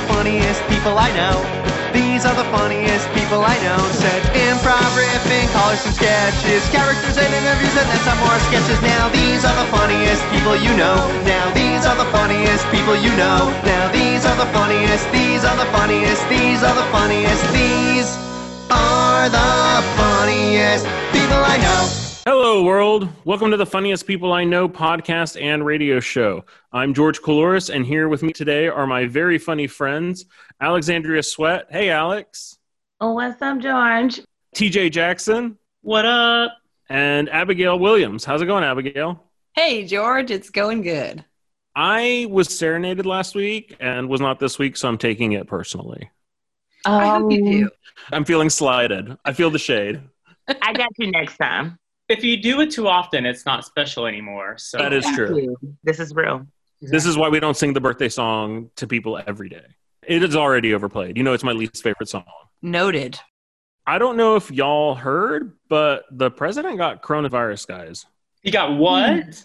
the funniest people I know. These are the funniest people I know. Said improv, riffing, callers and sketches, characters and interviews, and then some more sketches. Now these are the funniest people you know. Now these are the funniest people you know. Now these are the funniest. These are the funniest. These are the funniest. These are the funniest people I know. Hello, world. Welcome to the Funniest People I Know podcast and radio show. I'm George Coloris, and here with me today are my very funny friends, Alexandria Sweat. Hey, Alex. Oh, what's up, George? TJ Jackson. What up? And Abigail Williams. How's it going, Abigail? Hey, George, it's going good. I was serenaded last week and was not this week, so I'm taking it personally. I hope you um, do. I'm feeling slighted. I feel the shade. I got you next time. If you do it too often, it's not special anymore. So That is true. This is real. This is why we don't sing the birthday song to people every day. It is already overplayed. You know, it's my least favorite song. Noted. I don't know if y'all heard, but the president got coronavirus, guys. You got what? Mm.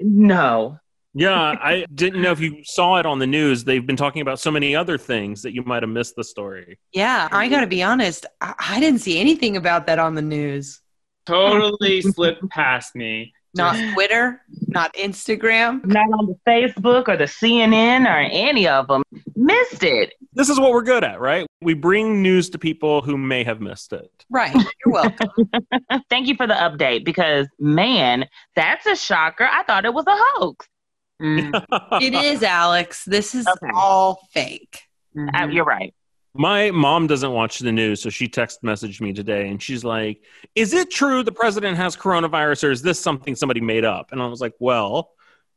No. Yeah, I didn't know if you saw it on the news. They've been talking about so many other things that you might have missed the story. Yeah, I got to be honest. I-, I didn't see anything about that on the news. Totally slipped past me. Not Twitter, not Instagram. Not on the Facebook or the CNN or any of them. Missed it. This is what we're good at, right? We bring news to people who may have missed it. Right. You're welcome. Thank you for the update because, man, that's a shocker. I thought it was a hoax. it is, Alex. This is Okay. all fake. Uh, you're right. My mom doesn't watch the news, so she text messaged me today and she's like, Is it true the president has coronavirus or is this something somebody made up? And I was like, Well,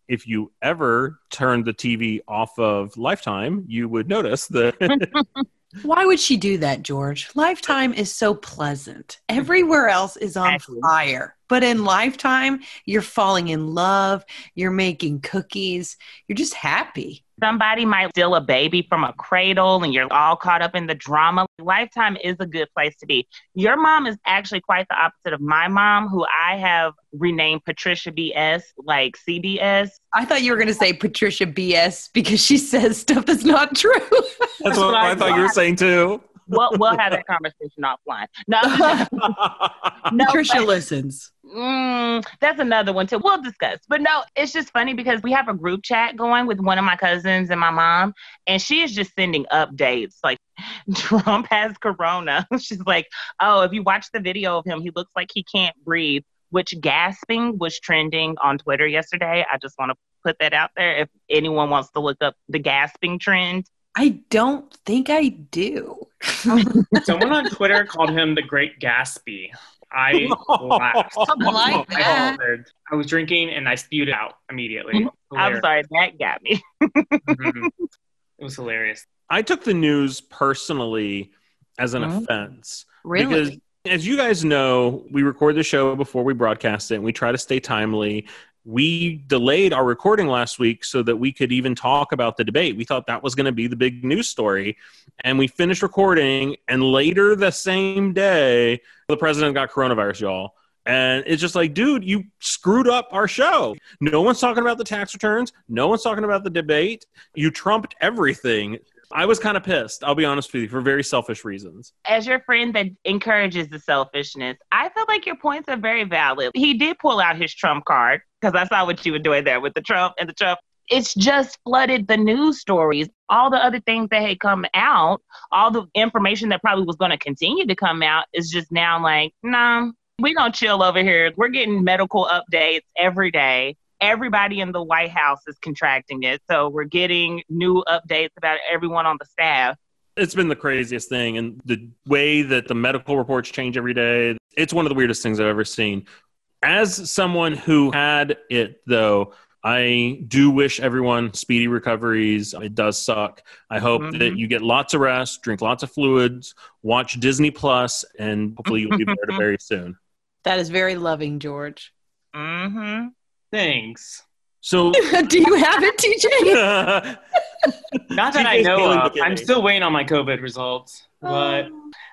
if you ever turned the TV off of Lifetime, you would notice that Why would she do that, George? Lifetime is so pleasant. Everywhere else is on fire. But in Lifetime, you're falling in love, you're making cookies, you're just happy. Somebody might steal a baby from a cradle and you're all caught up in the drama. Lifetime is a good place to be. Your mom is actually quite the opposite of my mom, who I have renamed Patricia BS, like CBS. I thought you were going to say Patricia BS because she says stuff that's not true. that's what I thought you were saying too. We'll, we'll have that conversation offline. No, no Patricia but- listens. Mm, that's another one too. We'll discuss. But no, it's just funny because we have a group chat going with one of my cousins and my mom, and she is just sending updates like Trump has corona. She's like, oh, if you watch the video of him, he looks like he can't breathe. Which gasping was trending on Twitter yesterday. I just want to put that out there. If anyone wants to look up the gasping trend, I don't think I do. Someone on Twitter called him the Great Gaspy. I laughed. I like I, that. I was drinking and I spewed out immediately. I'm sorry, that got me. Mhm. It was hilarious. I took the news personally as an Mhm. offense. Really? Because as you guys know, we record the show before we broadcast it and we try to stay timely. We delayed our recording last week so that we could even talk about the debate. We thought that was going to be the big news story. And we finished recording, and later the same day, the president got coronavirus, y'all. And it's just like, dude, you screwed up our show. No one's talking about the tax returns. No one's talking about the debate. You trumped everything. I was kind of pissed, I'll be honest with you, for very selfish reasons. as your friend that encourages the selfishness, I feel like your points are very valid. He did pull out his Trump card because I saw what you were doing there with the Trump and the Trump. It's just flooded the news stories. All the other things that had come out, all the information that probably was going to continue to come out is just now like, nah, we don't chill over here. We're getting medical updates every day. Everybody in the White House is contracting it. So we're getting new updates about everyone on the staff. It's been the craziest thing. And the way that the medical reports change every day, it's one of the weirdest things I've ever seen. As someone who had it, though, I do wish everyone speedy recoveries. It does suck. I hope Mhm. that you get lots of rest, drink lots of fluids, watch Disney Plus, and hopefully you'll be better very soon. That is very loving, George. Mm-hmm. Thanks. So, Do you have it, TJ? Not that I know of. I'm still waiting on my COVID results, but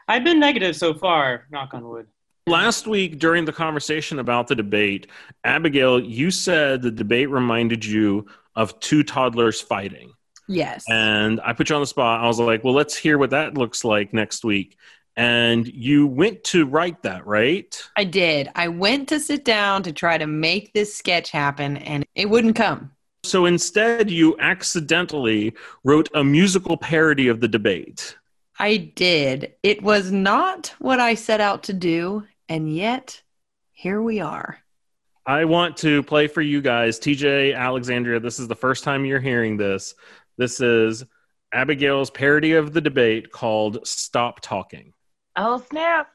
I've been negative so far. Knock on wood. Last week, during the conversation about the debate, Abigail, you said the debate reminded you of two toddlers fighting. Yes. and I put you on the spot. I was like, well, let's hear what that looks like next week. And you went to write that, right? I did. I went to sit down to try to make this sketch happen, and it wouldn't come. So instead, you accidentally wrote a musical parody of the debate. I did. It was not what I set out to do, and yet here we are. I want to play for you guys, TJ, Alexandria. This is the first time you're hearing this. This is Abigail's parody of the debate called Stop Talking. Oh snap!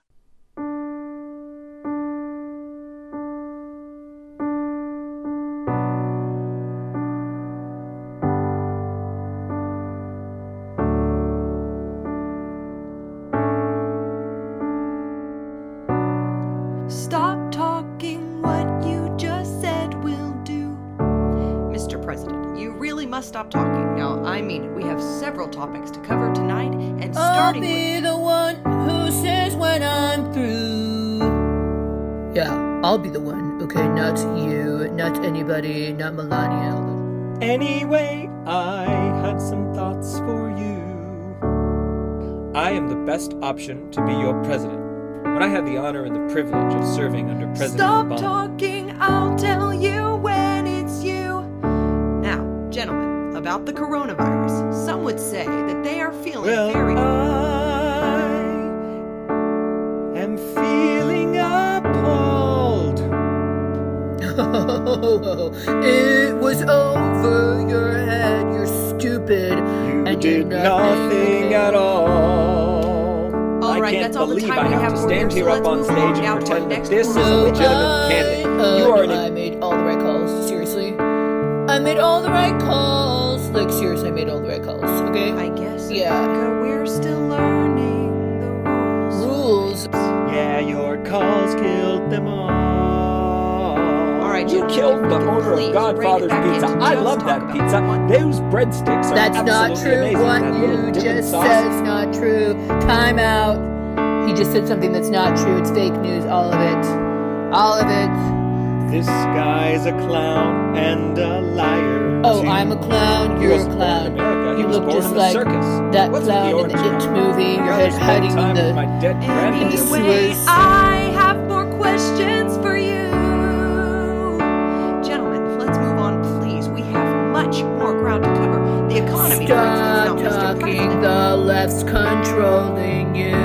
I'll be the one. Okay, not you, not anybody, not Melania. Anyway, I had some thoughts for you. I am the best option to be your president. When I had the honor and the privilege of serving under President Stop Obama. talking. I'll tell you when it's you. Now, gentlemen, about the coronavirus. Some would say that they are feeling Well, very. I am feeling it was over your head, you're stupid. You And did did nothing, nothing. at all. All I right, can't that's all the believe time I we have have to stand here so up on let's move on stage and pretend that next this is a legitimate I, candidate. uh, You are no, an I made all the right calls. Seriously. I made all the right calls. Like, seriously, I made all the right calls. Okay? I guess. Yeah. America, we're still learning the rules. Rules. Yeah, your calls killed you killed the we owner of Godfather's rein it back Pizza. I love that pizza. Those breadsticks are That's not true. amazing. What That you just said is not true. Time out. He just said something that's not true. It's fake news. All of it. All of it. This guy's a clown and a liar. Oh, too. I'm a clown. You're a wasn't born in clown. You look just like circus. That What's with clown in the It movie. Your I'd head hiding in the. my dead in the Anyway, sewers. Let's move on, please. We have much more ground to cover. The economy, for Stop instance. Talking. The left's controlling you.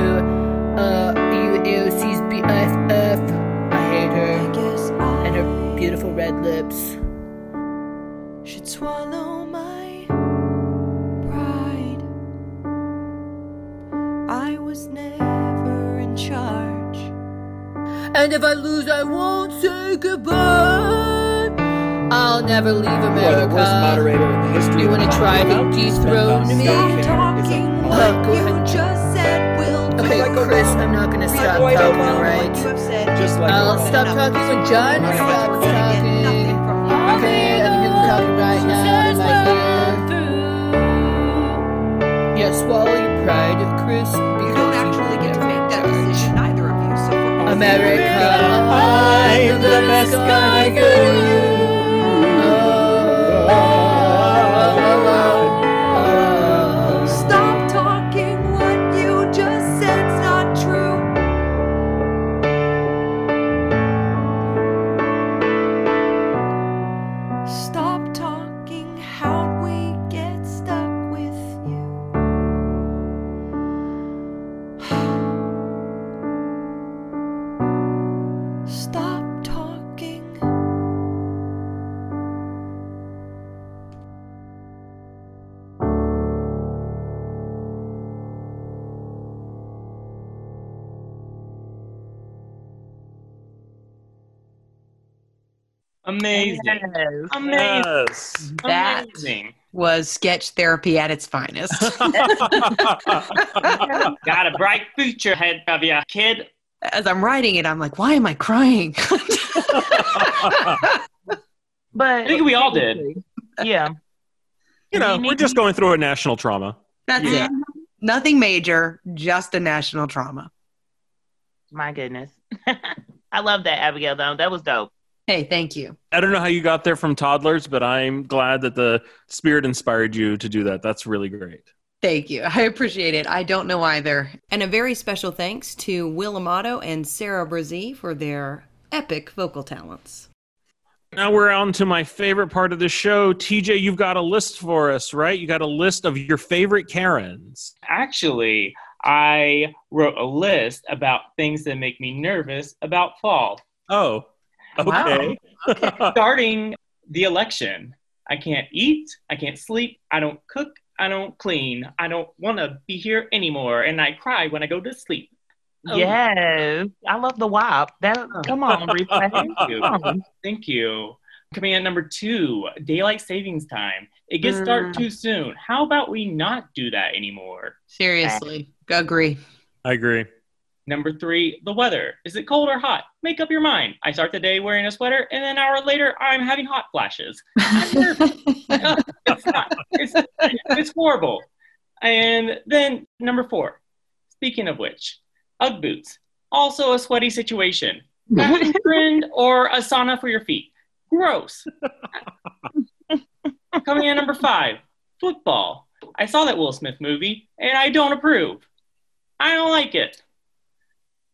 Uh, you AOC's BFF. I hate I her guess and her beautiful red lips. should swallow my pride. I was never in charge. And if I lose, I won't say goodbye. I'll never leave You are the America. worst moderator in the history You of wanna the try to. You dethrone me? seven Stop years talking of- what Oh, go you just said will. Okay, like oh, Chris. I'm not gonna Like stop talking, alright? You have said Just like I'll stop talking when John stops We're gonna get talking. nothing from you. Okay, I'm talking right now in my ear. Yeah, swallow your pride, Chris. You don't actually get to make that decision, neither of you. So America, I'm the best guy for you. Amazing. Yes. Amazing. Yes. That Amazing. was sketch therapy at its finest. Got a bright future ahead of you, kid. As I'm writing it, I'm like, why am I crying? But I think we all did. Yeah. you know, we're just going through a national trauma. That's Yeah. it. Nothing major, just a national trauma. My goodness. I love that, Abigail, though. That was dope. Hey, thank you. I don't know how you got there from toddlers, but I'm glad that the spirit inspired you to do that. That's really great. Thank you. I appreciate it. I don't know either. And a very special thanks to Will Amato and Sara Bresee for their epic vocal talents. Now we're on to my favorite part of the show. TJ, you've got a list for us, right? You got a list of your favorite Karens. Actually, I wrote a list about things that make me nervous about fall. Oh, okay. Starting the election. I can't eat, I can't sleep, I don't cook, I don't clean, I don't want to be here anymore, and I cry when I go to sleep. Oh. Yes, I love the WAP. That come on, replay. Thank you. On. Thank you. Coming at number two, daylight savings time. It gets dark Mm. too soon. How about we not do that anymore? Seriously. Agree. I agree. Number three, the weather. Is it cold or hot? Make up your mind. I start the day wearing a sweater, and an hour later, I'm having hot flashes. No, it's not. It's, it's horrible. And then number four, speaking of which, Ugg boots. Also a sweaty situation. Fashion trend or a sauna for your feet. Gross. Coming in number five, football. I saw that Will Smith movie, and I don't approve. I don't like it.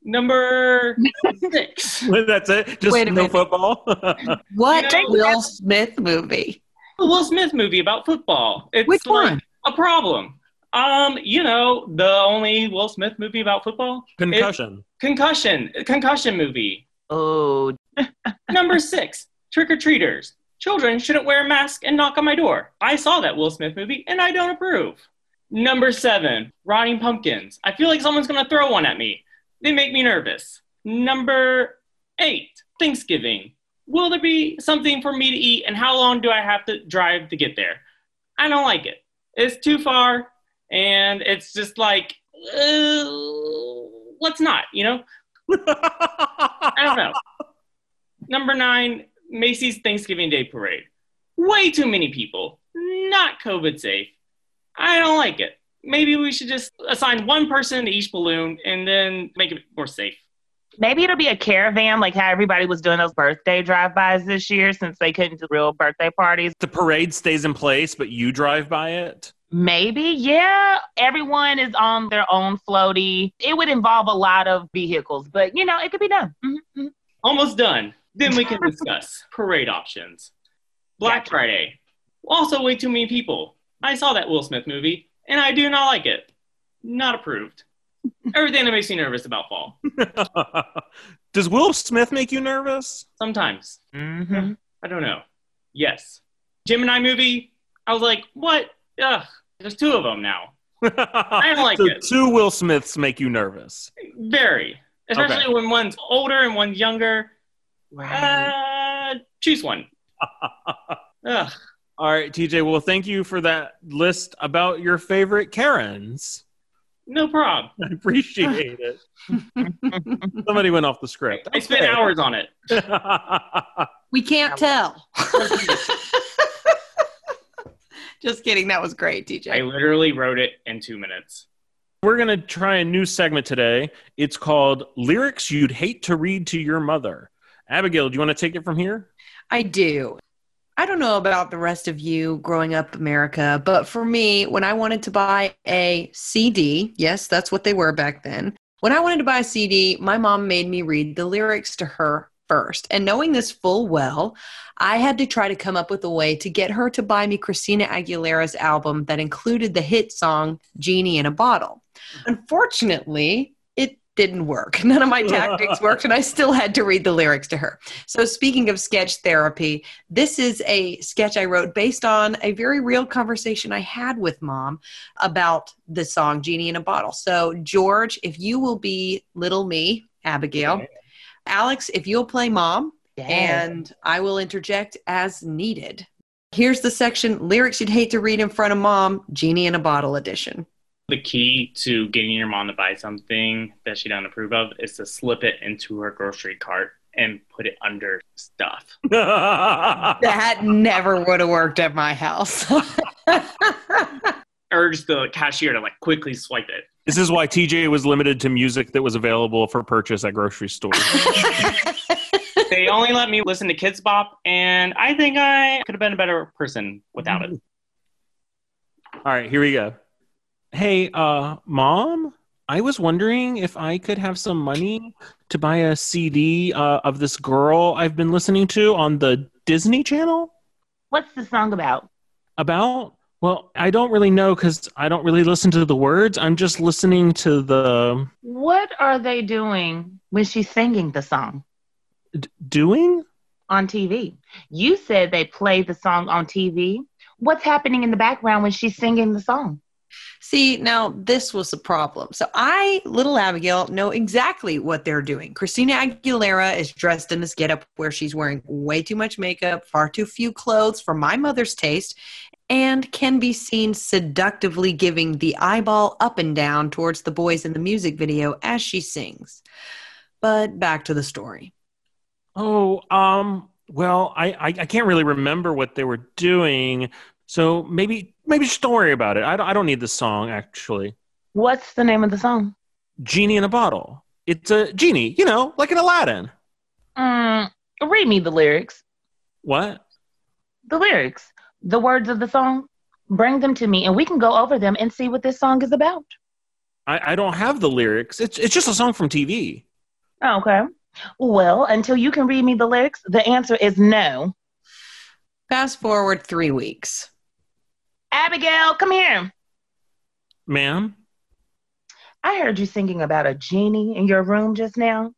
Number six, Wait, That's it? Just Wait a no minute. football? What You know, Will Smith movie? the Will Smith movie about football. It's Which like one? a problem. Um, you know, the only Will Smith movie about football? Concussion. Concussion. Concussion movie. Oh, Number six, trick or treaters. Children shouldn't wear a mask and knock on my door. I saw that Will Smith movie and I don't approve. Number seven, rotting pumpkins. I feel like someone's gonna throw one at me. They make me nervous. Number eight, Thanksgiving. Will there be something for me to eat and how long do I have to drive to get there? I don't like it. It's too far and it's just like, uh, let's not, you know? I don't know. Number nine, Macy's Thanksgiving Day Parade. Way too many people. Not COVID safe. I don't like it. Maybe we should just assign one person to each balloon and then make it more safe. maybe it'll be a caravan, like how everybody was doing those birthday drive-bys this year, since they couldn't do real birthday parties. the parade stays in place, but you drive by it. Maybe, yeah. Everyone is on their own floaty. It would involve a lot of vehicles, but you know, it could be done. Mhm, mhm. Almost done. Then we can discuss parade options. Black Gotcha. Friday. Also, way too many people. I saw that Will Smith movie and I do not like it. Not approved. Everything that makes me nervous about fall. Does Will Smith make you nervous? Sometimes. Mhm. I don't know. Yes. Gemini movie. I was like, what? Ugh. There's two of them now. I don't like so it. Two Will Smiths make you nervous. Very. Especially Okay. when one's older and one's younger. Right. Uh, choose one. Ugh. All right, TJ. Well, thank you for that list about your favorite Karens. No problem. I appreciate it. Somebody went off the script. I spent Okay. hours on it. We can't tell. Just kidding. That was great, TJ. I literally wrote it in two minutes. We're going to try a new segment today. It's called Lyrics You'd Hate to Read to Your Mother. Abigail, do you want to take it from here? I do. I don't know about the rest of you growing up America, but for me, when I wanted to buy a CD, yes, that's what they were back then. When I wanted to buy a CD, my mom made me read the lyrics to her first. And knowing this full well, I had to try to come up with a way to get her to buy me Christina Aguilera's album that included the hit song Genie in a Bottle. Unfortunately, didn't work. None of my tactics worked, and I still had to read the lyrics to her. So, speaking of sketch therapy, this is a sketch I wrote based on a very real conversation I had with mom about the song Genie in a Bottle. So, George, if you will be little me, Abigail, Alex, if you'll play mom, and I will interject as needed. Here's the section lyrics you'd hate to read in front of mom, Genie in a Bottle edition. The key to getting your mom to buy something that she doesn't approve of is to slip it into her grocery cart and put it under stuff. That never would have worked at my house. Urge the cashier to like quickly swipe it. This is why TJ was limited to music that was available for purchase at grocery stores. they only let me listen to Kidz Bop, and I think I could have been a better person without it. All right, here we go. Hey, uh, mom, I was wondering if I could have some money to buy a CD uh, of this girl I've been listening to on the Disney Channel. What's the song about? About? Well, I don't really know because I don't really listen to the words. I'm just listening to the What are they doing when she's singing the song d- doing. on TV? You said they play the song on TV. What's happening in the background when she's singing the song? See, now this was the problem. So I, little Abigail, know exactly what they're doing. Christina Aguilera is dressed in this getup where she's wearing way too much makeup, far too few clothes for my mother's taste, and can be seen seductively giving the eyeball up and down towards the boys in the music video as she sings. But back to the story. Oh, um, well, I, I, I can't really remember what they were doing. So maybe maybe just don't worry about it. I don't, I don't need the song actually. What's the name of the song? Genie in a bottle. It's a genie, you know, like an Aladdin. Mm, read me the lyrics. What? The lyrics, the words of the song. Bring them to me, and we can go over them and see what this song is about. I, I don't have the lyrics. It's it's just a song from TV. Okay. Well, until you can read me the lyrics, the answer is no. Fast forward three weeks. Abigail, come here. Ma'am? I heard you singing about a genie in your room just now.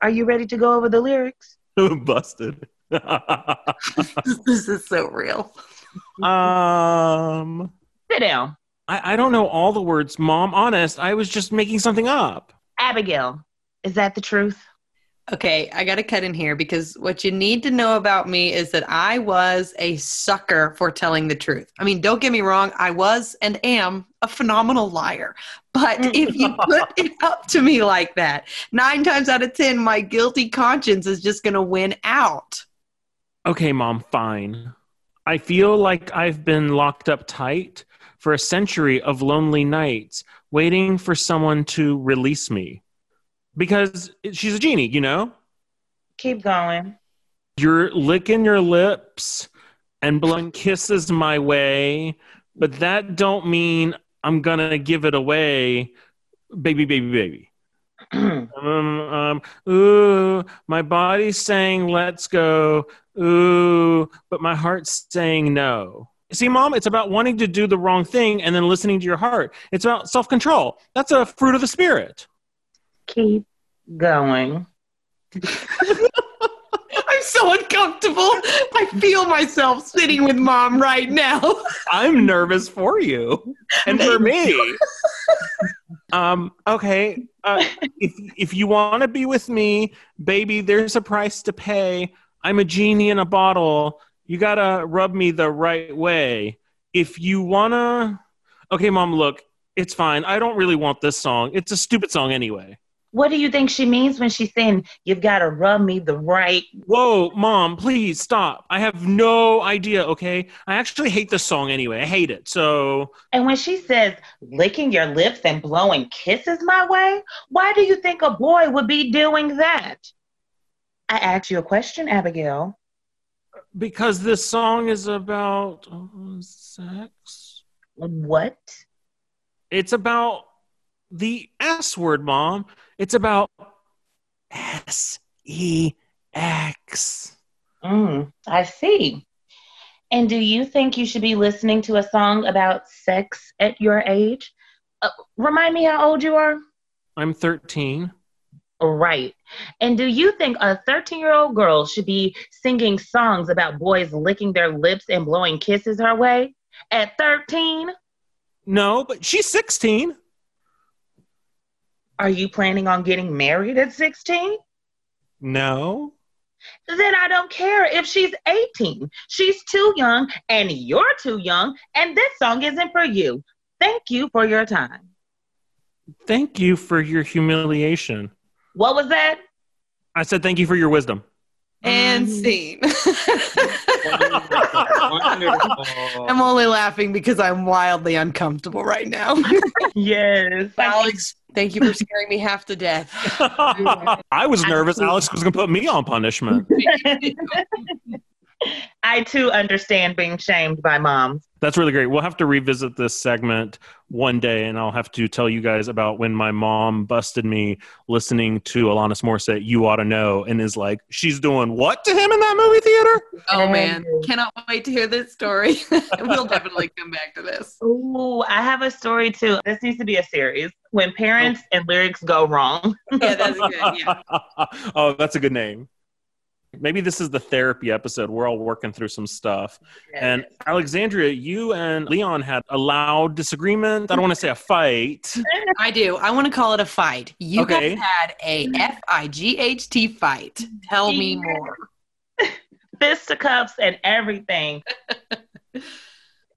Are you ready to go over the lyrics? Busted. this is so real. um Sit down. I, I don't know all the words, Mom. Honest, I was just making something up. Abigail, is that the truth? Okay, I got to cut in here because what you need to know about me is that I was a sucker for telling the truth. I mean, don't get me wrong, I was and am a phenomenal liar. But mm. if you put it up to me like that, nine times out of 10, my guilty conscience is just going to win out. Okay, Mom, fine. I feel like I've been locked up tight for a century of lonely nights, waiting for someone to release me. Because she's a genie, you know? Keep going. You're licking your lips and blowing kisses my way, but that don't mean I'm gonna give it away, baby, baby, baby. um, um, ooh, my body's saying let's go, ooh, but my heart's saying no. See, mom, it's about wanting to do the wrong thing and then listening to your heart. It's about self control. That's a fruit of the spirit. Keep going. I'm so uncomfortable. I feel myself sitting with mom right now. I'm nervous for you and for me. um, okay. Uh, if if you want to be with me, baby, there's a price to pay. I'm a genie in a bottle. You gotta rub me the right way. If you wanna, okay, mom. Look, it's fine. I don't really want this song. It's a stupid song anyway. What do you think she means when she's saying you've got to rub me the right? Whoa, mom, please stop. I have no idea, okay? I actually hate this song anyway. I hate it. So, And when she says licking your lips and blowing kisses my way, why do you think a boy would be doing that? I asked you a question, Abigail. because this song is about uh, sex, What? it's about the S word, mom. It's about S E X. Mm, I see. And do you think you should be listening to a song about sex at your age? Uh, remind me how old you are? I'm 13. Right. And do you think a 13 year old girl should be singing songs about boys licking their lips and blowing kisses her way at 13? No, but she's 16. Are you planning on getting married at 16? No. Then I don't care if she's 18. She's too young and you're too young, and this song isn't for you. Thank you for your time. Thank you for your humiliation. What was that? I said thank you for your wisdom. And Mhm. scene. Wonderful. I'm only laughing because I'm wildly uncomfortable right now. Yes. Alex, thank you for scaring me half to death. I was nervous. Alex was going to put me on punishment. I too understand being shamed by moms. That's really great. We'll have to revisit this segment one day, and I'll have to tell you guys about when my mom busted me listening to Alanis Morissette, You Ought to Know, and is like, she's doing what to him in that movie theater? Oh man, cannot wait to hear this story. we'll definitely come back to this. Ooh, I have a story too. This needs to be a series. When parents oh. and lyrics go wrong. Yeah, that's good. Yeah. oh, that's a good name. Maybe this is the therapy episode. We're all working through some stuff. And Alexandria, you and Leon had a loud disagreement. I don't want to say a fight. I do. I want to call it a fight. You Okay. guys had a F I G H T fight. Tell me more. fisticuffs and everything.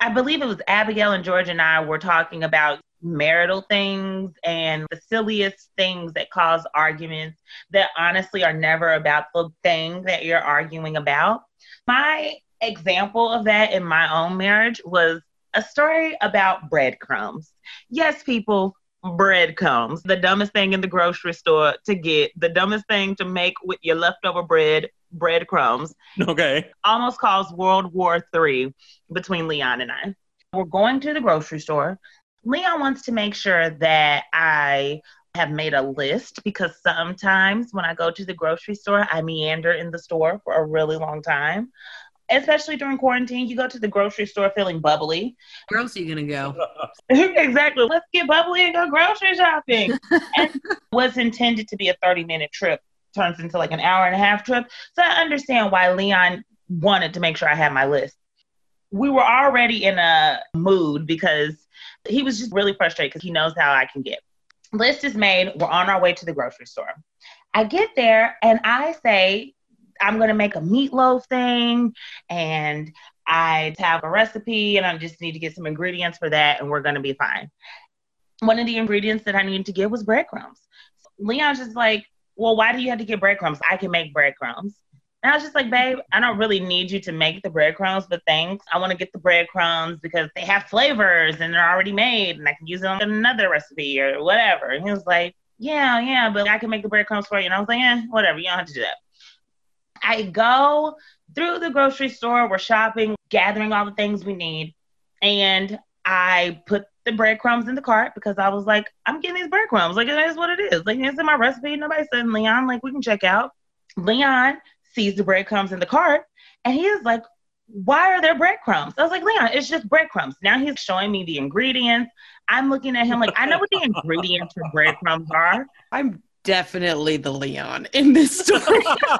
I believe it was Abigail and George and I were talking about marital things and the silliest things that cause arguments that honestly are never about the thing that you're arguing about. My example of that in my own marriage was a story about breadcrumbs. Yes, people, breadcrumbs, the dumbest thing in the grocery store to get, the dumbest thing to make with your leftover bread, breadcrumbs Okay. almost caused World War III between Leon and I. We're going to the grocery store. Leon wants to make sure that I have made a list because sometimes when I go to the grocery store, I meander in the store for a really long time. Especially during quarantine, you go to the grocery store feeling bubbly. Where else are you gonna go? exactly. Let's get bubbly and go grocery shopping. and was intended to be a 30 minute trip turns into like an hour and a half trip. So I understand why Leon wanted to make sure I had my list. We were already in a mood because he was just really frustrated because he knows how I can get. List is made. We're on our way to the grocery store. I get there and I say, I'm going to make a meatloaf thing and I have a recipe and I just need to get some ingredients for that and we're going to be fine. One of the ingredients that I needed to get was breadcrumbs. Leon's just like, well, why do you have to get breadcrumbs? I can make breadcrumbs. And I was just like, babe, I don't really need you to make the breadcrumbs, but thanks. I want to get the breadcrumbs because they have flavors and they're already made and I can use them in another recipe or whatever. And he was like, yeah, yeah, but I can make the breadcrumbs for you. And I was like, eh, whatever, you don't have to do that. I go through the grocery store, we're shopping, gathering all the things we need, and I put the breadcrumbs in the cart because I was like, I'm getting these breadcrumbs. Like, it is what it is. Like, it's in my recipe. Nobody said, Leon, like, we can check out. Leon sees the breadcrumbs in the cart, and he is like, why are there breadcrumbs? I was like, Leon, it's just breadcrumbs. Now he's showing me the ingredients. I'm looking at him like, I know what the ingredients for breadcrumbs are. I'm definitely the Leon in this story.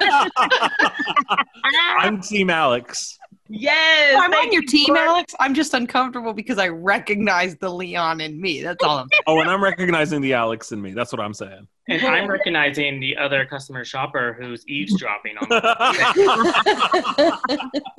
I'm Team Alex. Yes. I'm on your team, for- Alex. I'm just uncomfortable because I recognize the Leon in me. That's all I'm Oh, and I'm recognizing the Alex in me. That's what I'm saying. And I'm recognizing the other customer shopper who's eavesdropping on the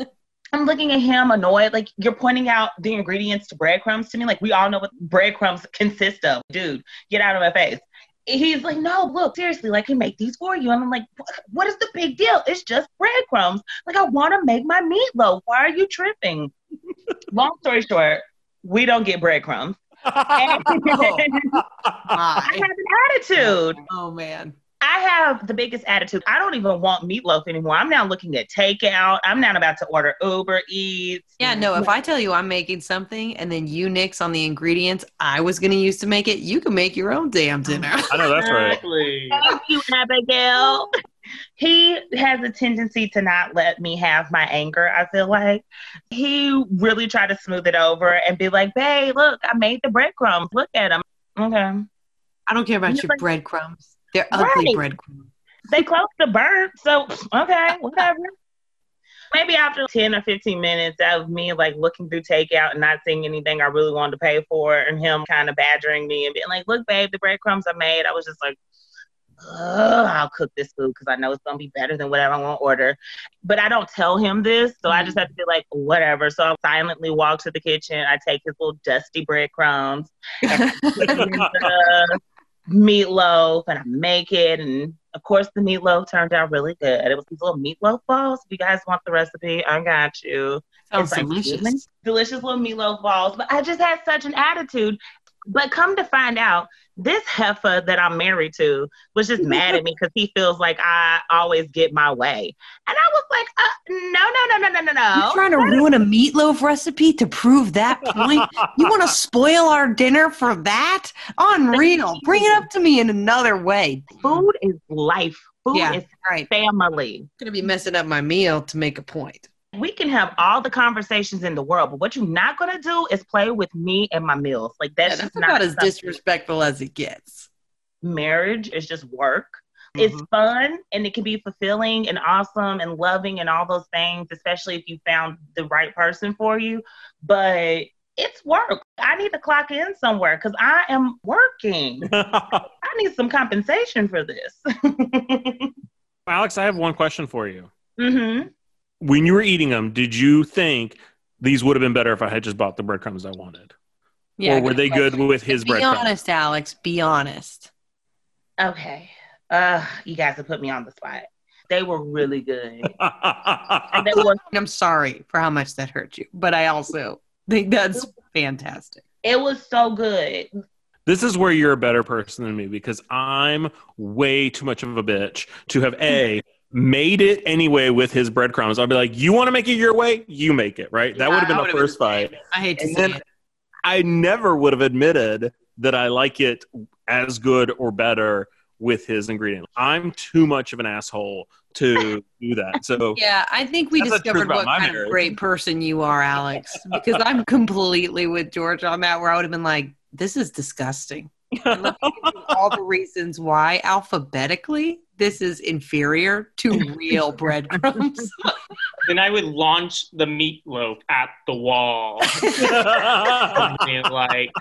I'm looking at him annoyed. Like you're pointing out the ingredients to breadcrumbs to me. Like we all know what breadcrumbs consist of. Dude, get out of my face. He's like, no, look, seriously, like, I can make these for you. And I'm like, "What- is the big deal? It's just breadcrumbs. Like, I want to make my meatloaf. Why are you tripping? Long story short, we don't get breadcrumbs. I have an attitude. Oh man. I have the biggest attitude. I don't even want meatloaf anymore. I'm now looking at takeout. I'm now about to order Uber Eats. Yeah, no, if I tell you I'm making something and then you nix on the ingredients I was going to use to make it, you can make your own damn dinner. I know that's right. Exactly. Thank you, Abigail. He has a tendency to not let me have my anger, I feel like. He really tried to smooth it over and be like, babe, look, I made the breadcrumbs. Look at them. Okay. I don't care about You're your like- breadcrumbs. They're ugly Right. breadcrumbs. They close to burnt, so okay, whatever. Maybe after 10 or 15 minutes of me like looking through takeout and not seeing anything I really wanted to pay for, and him kind of badgering me and being like, Look, babe, the breadcrumbs I made. I was just like, Ugh, I'll cook this food because I know it's going to be better than whatever I want to order. But I don't tell him this, so I just mm-hmm. have to be like, Whatever. So I silently walk to the kitchen. I take his little dusty breadcrumbs, put them in the meatloaf, and I make it. And Of course, the meatloaf turned out really good. It was these little meatloaf balls. If you guys want the recipe, I got you. Sounds It's like, delicious. delicious little meatloaf balls. But I just had such an attitude. But come to find out, this heifer that I'm married to was just mad at me because he feels like I always get my way. And I was like, uh, no, no, no, no, no, no, no. You're trying to ruin a meatloaf recipe to prove that point? You want to spoil our dinner for that? Unreal. Bring it up to me in another way. Food is life. Food Yeah. is All right. family. gonna be messing up my meal to make a point. We can have all the conversations in the world, but what you're not gonna do is play with me and my meals. Like Yeah, that's, that's just not about as disrespectful as it gets. marriage is just work. It's Mm-hmm. fun and it can be fulfilling and awesome and loving and all those things, especially if you found the right person for you. But it's work. I need to clock in somewhere because I am working. I need some compensation for this. Alex, I have one question for you. hmm When you were eating them, did you think these would have been better if I had just bought the breadcrumbs I wanted? or were they good with his Be breadcrumbs? honest, Alex. Be honest. Okay. Uh, you guys have put me on the spot. They were really good. And they were I'm sorry for how much that hurt you, but I also think that's fantastic. it was so good. This is where you're a better person than me because I'm way too much of a bitch to have a made it anyway with his breadcrumbs. I'll be like, you want to make it your way, you make it, right? That Yeah, would have been the first been fight. I hate to And say it. I never would have admitted that I like it as good or better with his ingredient. I'm too much of an asshole to do that. So Yeah, I think we That's the truth discovered what kind marriage. of great person you are, Alex. Because I'm completely with George on that, where I would have been like, "This is disgusting." And let me give you all the reasons why, alphabetically, this is inferior to real breadcrumbs. Then I would launch the meatloaf at the wall. And like,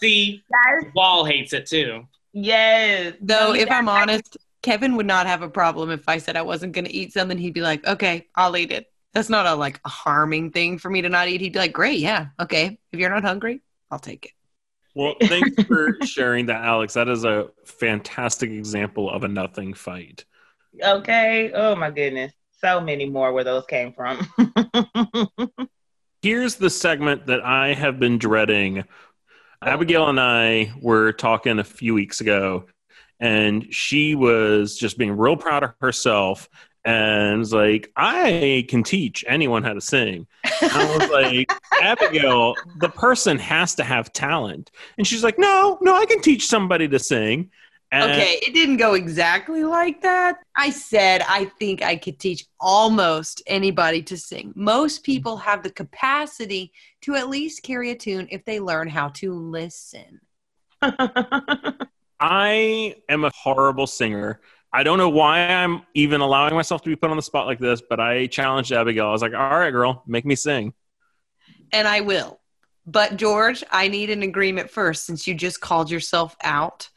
see, Guys, wall hates it too. yes. Though, No, if I'm honest, Kevin would not have a problem if I said I wasn't going to eat something. He'd be like, "Okay, I'll eat it." That's not a like a harming thing for me to not eat. He'd be like, "Great, yeah, okay. If you're not hungry, I'll take it." Well, thanks for sharing that, Alex. That is a fantastic example of a nothing fight. Okay. Oh my goodness. So many more where those came from. Here's the segment that I have been dreading. Abigail and I were talking a few weeks ago, and she was just being real proud of herself and was like, I can teach anyone how to sing. And I was like, Abigail, the person has to have talent. And she's like, No, no, I can teach somebody to sing. And Okay, it didn't go exactly like that. I said I think I could teach almost anybody to sing. Most people have the capacity to at least carry a tune if they learn how to listen. I am a horrible singer. I don't know why I'm even allowing myself to be put on the spot like this, but I challenged Abigail. I was like, all right, girl, make me sing. And I will. But George, I need an agreement first since you just called yourself out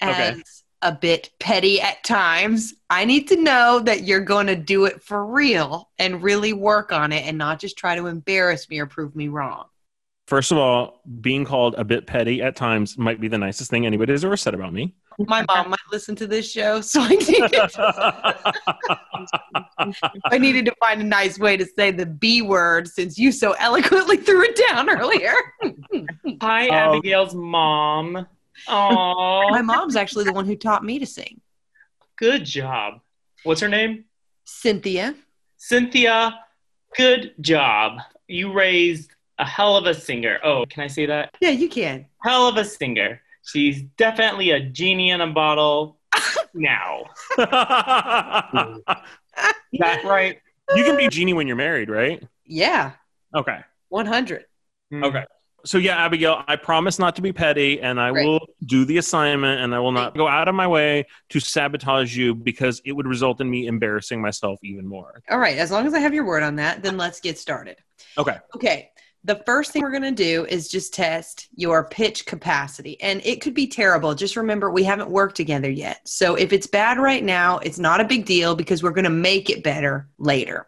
as Okay. a bit petty at times. I need to know that you're going to do it for real and really work on it and not just try to embarrass me or prove me wrong. First of all, being called a bit petty at times might be the nicest thing anybody has ever said about me. My mom might listen to this show, so I needed, I needed to find a nice way to say the B word since you so eloquently threw it down earlier. Hi, Um, Abigail's mom. Oh, My mom's actually the one who taught me to sing. good job. What's her name? Cynthia. Cynthia. Good job. You raised a hell of a singer. Oh, can I say that? Yeah, you can. Hell of a singer. She's definitely a genie in a bottle now. That right? you can be genie when you're married, right? Yeah, Okay. 100. Hmm. Okay. So yeah, Abigail, I promise not to be petty, and I Great. will do the assignment, and I will not go out of my way to sabotage you because it would result in me embarrassing myself even more. All right, as long as I have your word on that, then let's get started. Okay. Okay. The first thing we're going to do is just test your pitch capacity. And it could be terrible. Just remember, we haven't worked together yet. So if it's bad right now, it's not a big deal because we're going to make it better later.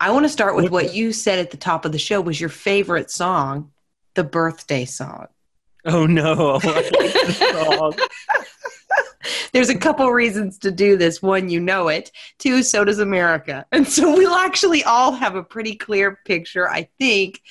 I want to start with what you said at the top of the show was your favorite song, the birthday song. Oh no. There's a couple reasons to do this. One, you know it. Two, so does America. And so we'll actually all have a pretty clear picture, I think,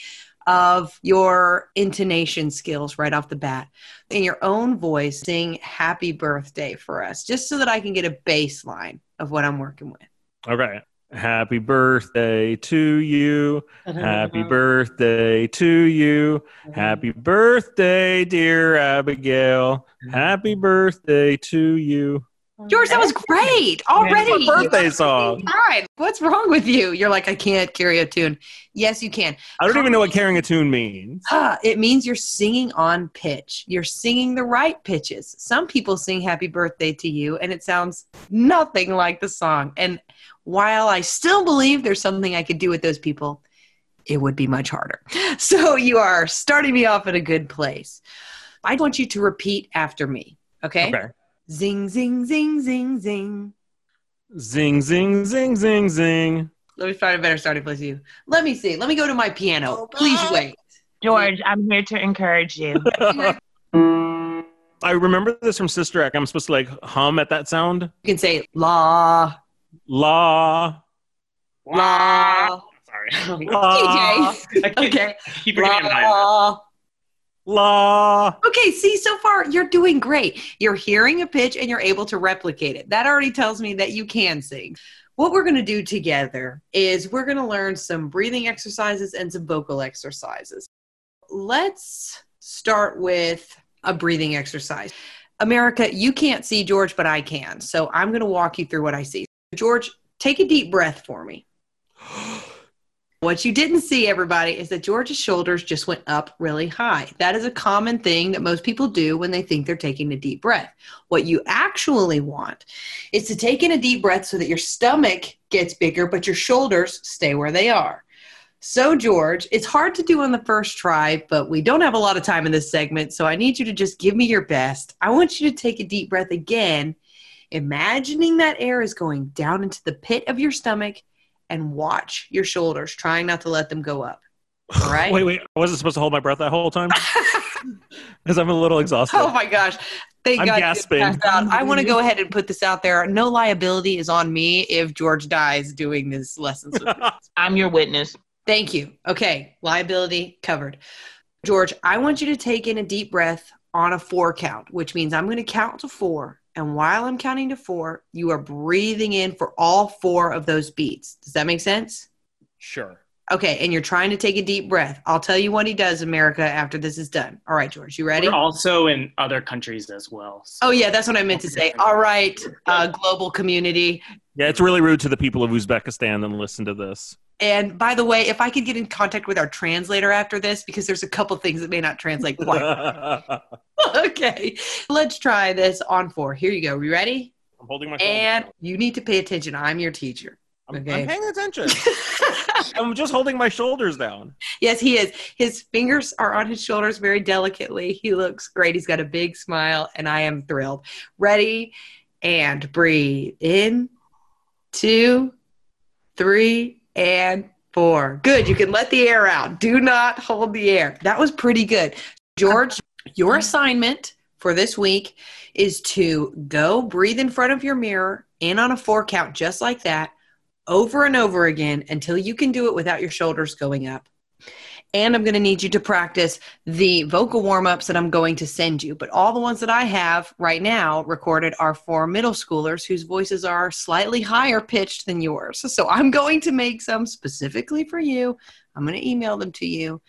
of your intonation skills right off the bat. In your own voice, sing happy birthday for us, just so that I can get a baseline of what I'm working with. Okay. Happy birthday to you. Happy birthday to you. Happy birthday, dear Abigail. Happy birthday to you. George, that was great already. It's a birthday song. All right. What's wrong with you? You're like, I can't carry a tune. Yes, you can. I don't even know what carrying a tune means. Ah, it means you're singing on pitch. You're singing the right pitches. Some people sing happy birthday to you and it sounds nothing like the song. And while I still believe there's something I could do with those people, it would be much harder. So you are starting me off at a good place. I want you to repeat after me. Okay? Okay. Zing, zing, zing, zing, zing. Zing, zing, zing, zing, zing. Let me find a better starting place for you. Let me see. Let me go to my piano. Oh, Please wait. George, I'm here to encourage you. I remember this from Sister Act. I'm supposed to like hum at that sound. You can say la, La. la. Sorry. La. TJ. I keep, Okay. keep forgetting La. La. Okay, see, so far you're doing great. You're hearing a pitch and you're able to replicate it. That already tells me that you can sing. What we're going to do together is we're going to learn some breathing exercises and some vocal exercises. Let's start with a breathing exercise. America, you can't see George, but I can. So I'm going to walk you through what I see. George, take a deep breath for me. What you didn't see, everybody, is that George's shoulders just went up really high. That is a common thing that most people do when they think they're taking a deep breath. What you actually want is to take in a deep breath so that your stomach gets bigger, but your shoulders stay where they are. So, George, it's hard to do on the first try, but we don't have a lot of time in this segment, so I need you to just give me your best. I want you to take a deep breath again, imagining that air is going down into the pit of your stomach and watch your shoulders, trying not to let them go up. All right? Wait, wait. I wasn't supposed to hold my breath that whole time because I'm a little exhausted. oh my gosh. Thank I'm God you gasping. out. I want to go ahead and put this out there. No liability is on me if George dies doing this lessons with. I'm your witness. Thank you. Okay, liability covered. George, I want you to take in a deep breath on a four count, which means I'm going to count to four. And while I'm counting to four, you are breathing in for all four of those beats. Does that make sense? Sure. Okay, and you're trying to take a deep breath. I'll tell you what he does, America, after this is done. All right, George, you ready? We're also in other countries as well. so- Oh, yeah, that's what I meant to say. All right, uh, global community. Yeah, it's really rude to the people of Uzbekistan that listen to this. And by the way, if I could get in contact with our translator after this, because there's a couple things that may not translate quite. Okay, let's try this on four. Here you go. You ready? I'm holding my. shoulders And you need to pay attention. I'm your teacher. I'm, okay. I'm paying attention. I'm just holding my shoulders down. yes, he is. His fingers are on his shoulders very delicately. He looks great. He's got a big smile, and I am thrilled. Ready and breathe in, two, three, and four. Good. You can let the air out. Do not hold the air. That was pretty good. George, your assignment for this week is to go breathe in front of your mirror in on a four count, just like that, over and over again until you can do it without your shoulders going up. And I'm going to need you to practice the vocal warm ups that I'm going to send you. But all the ones that I have right now recorded are for middle schoolers whose voices are slightly higher pitched than yours. So I'm going to make some specifically for you. I'm going to email them to you.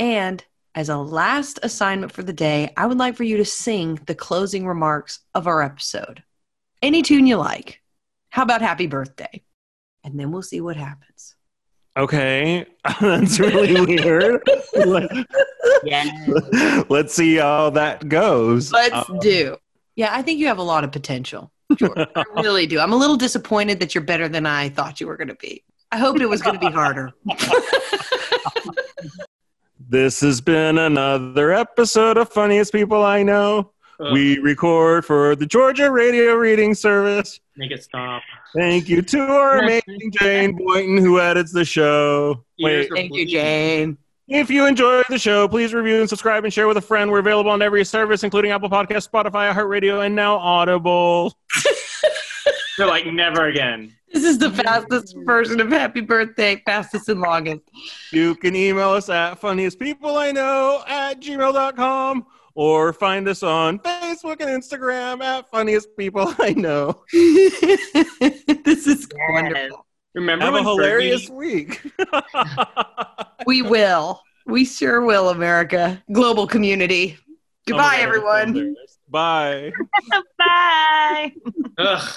And as a last assignment for the day, I would like for you to sing the closing remarks of our episode. Any tune you like. How about Happy Birthday? And then we'll see what happens. Okay, that's really weird. Let- Yeah. Let's see how that goes. Let's Uh, do. Yeah, I think you have a lot of potential. George. I really do. I'm a little disappointed that you're better than I thought you were going to be. I hoped it was going to be harder. This has been another episode of Funniest People I Know. Ugh, We record for the Georgia Radio Reading Service. make it stop. Thank you to our amazing Jane Boynton who edits the show. Wait, Thank you, Jane. If you enjoy the show, please review and subscribe and share with a friend. We're available on every service, including Apple Podcasts, Spotify, iHeartRadio, and now Audible. They're like, never again. This is the fastest version of happy birthday, fastest and longest. You can email us at funniestpeopleiknow at gmail.com or find us on Facebook and Instagram at Funniest People I Know. this is yes. wonderful. Remember, have a hilarious week. we will. We sure will, America. Global community. Goodbye, oh everyone. Bye. Bye. Ugh.